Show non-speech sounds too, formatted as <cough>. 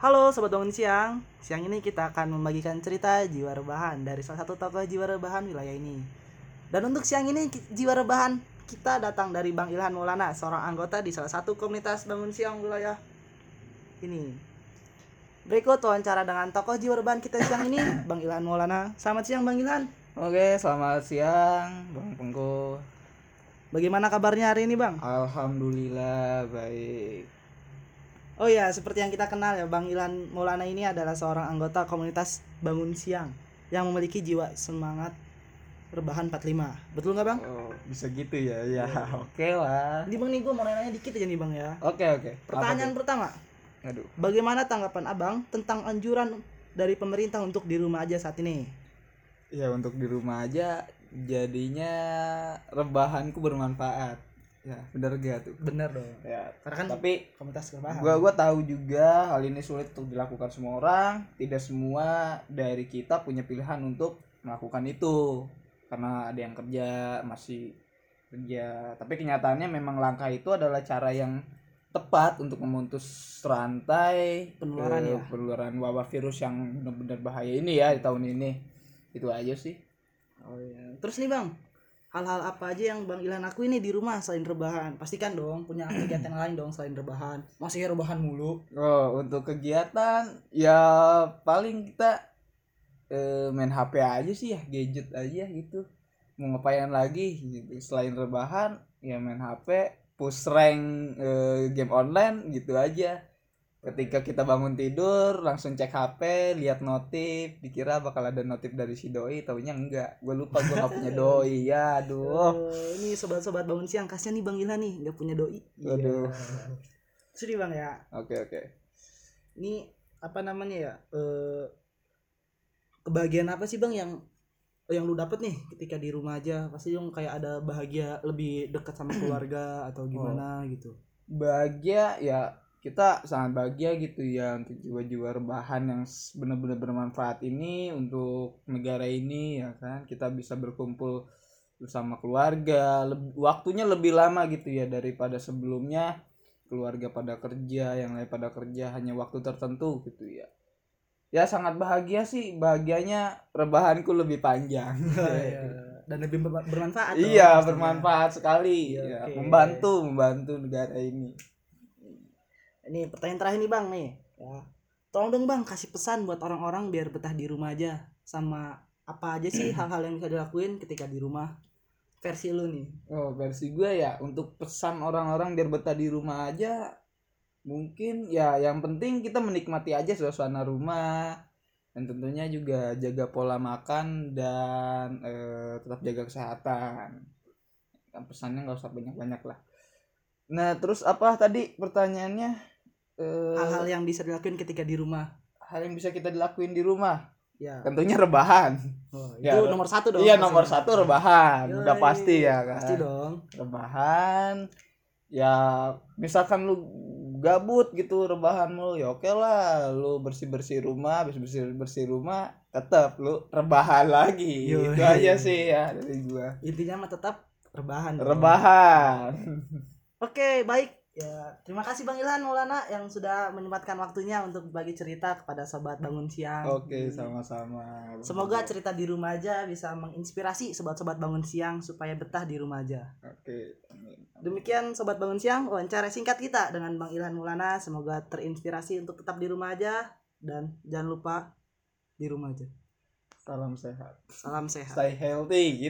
Halo Sobat Bangun Siang Siang ini kita akan membagikan cerita jiwa rebahan Dari salah satu tokoh jiwa rebahan wilayah ini Dan untuk siang ini jiwa rebahan Kita datang dari Bang Ilhan Maulana Seorang anggota di salah satu komunitas Bangun Siang wilayah ini Berikut wawancara dengan tokoh jiwa rebahan kita siang ini <coughs> Bang Ilhan Maulana Selamat siang Bang Ilhan Oke, selamat siang, Bang Pengko. Bagaimana kabarnya hari ini Bang? Alhamdulillah baik. Oh ya, seperti yang kita kenal ya, Bang Ilan Maulana ini adalah seorang anggota komunitas Bangun Siang yang memiliki jiwa semangat rebahan 45. Betul nggak Bang? Oh, bisa gitu ya? Ya, <laughs> oke lah. Jadi Bang nih gue mau nanya dikit aja nih Bang ya. Oke, oke. Pertanyaan pertama, Apa? Aduh. bagaimana tanggapan Abang tentang anjuran dari pemerintah untuk di rumah aja saat ini? Ya untuk di rumah aja jadinya rebahanku bermanfaat. Ya, benar gak tuh? Bener dong. Ya, Karena kan tapi komunitas rebahan. gua gua tahu juga hal ini sulit untuk dilakukan semua orang. Tidak semua dari kita punya pilihan untuk melakukan itu. Karena ada yang kerja, masih kerja. Tapi kenyataannya memang langkah itu adalah cara yang tepat untuk memutus rantai Penularan eh, ya. penularan wabah virus yang benar-benar bahaya ini ya di tahun ini. Itu aja sih. Oh iya. Terus nih Bang, hal-hal apa aja yang Bang Ilhan aku ini di rumah selain rebahan? Pastikan dong punya kegiatan lain dong selain rebahan. Masih rebahan mulu. Oh, untuk kegiatan ya paling kita eh, main HP aja sih ya, gadget aja gitu. Mau ngapain lagi gitu. Selain rebahan ya main HP, push rank eh, game online gitu aja. Ketika kita bangun tidur langsung cek HP, lihat notif, dikira bakal ada notif dari si doi, taunya enggak. Gue lupa gue gak punya doi. <laughs> Ya, aduh. Eh, ini sobat-sobat bangun siang kasihan nih Bang Ilhan nih nggak punya doi. Aduh. Sedih Bang ya. Oke, oke. Ini apa namanya ya? Eh kebahagiaan apa sih Bang yang yang lu dapet nih ketika di rumah aja pasti dong kayak ada bahagia lebih dekat sama <clears throat> keluarga atau gimana gitu bahagia ya kita sangat bahagia gitu ya untuk jiwa-jiwa rebahan yang benar-benar bermanfaat ini untuk negara ini ya kan? Kita bisa berkumpul bersama keluarga leb- waktunya lebih lama gitu ya daripada sebelumnya. Keluarga pada kerja yang lain pada kerja hanya waktu tertentu gitu ya. Ya sangat bahagia sih. Bahagianya rebahanku lebih panjang. <laughs> Dan lebih ber- bermanfaat iya bermanfaat sekali. Iya, ya, oke. membantu membantu negara ini ini pertanyaan terakhir nih Bang nih. Ya. Tolong dong Bang kasih pesan buat orang-orang biar betah di rumah aja sama apa aja sih <clears throat> hal-hal yang bisa dilakuin ketika di rumah. Versi lu nih. Oh versi gue ya untuk pesan orang-orang biar betah di rumah aja mungkin ya yang penting kita menikmati aja suasana rumah dan tentunya juga jaga pola makan dan eh, tetap jaga kesehatan. Pesannya nggak usah banyak-banyak lah. Nah terus apa tadi pertanyaannya hal-hal yang bisa dilakuin ketika di rumah. hal yang bisa kita dilakuin di rumah? Ya. Tentunya rebahan. Oh, itu Ya, nomor satu dong iya nomor satu rebahan. Udah Yoi, pasti ya kan? pasti dong. Rebahan. Ya misalkan lu gabut gitu rebahan lu ya oke lah. Lu bersih bersih rumah habis bersih bersih rumah tetap lu rebahan lagi. Yoi. itu aja sih ya dari gua. Intinya mah tetap rebahan. Rebahan. Oke, baik. Ya, terima kasih Bang Ilhan Maulana yang sudah menyempatkan waktunya untuk berbagi cerita kepada sobat bangun siang. oke sama-sama Semoga cerita di rumah aja bisa menginspirasi sobat-sobat bangun siang supaya betah di rumah aja. oke amin. Demikian sobat bangun siang wawancara singkat kita dengan Bang Ilhan Maulana. Semoga terinspirasi untuk tetap di rumah aja dan jangan lupa di rumah aja. salam sehat Salam sehat. stay healthy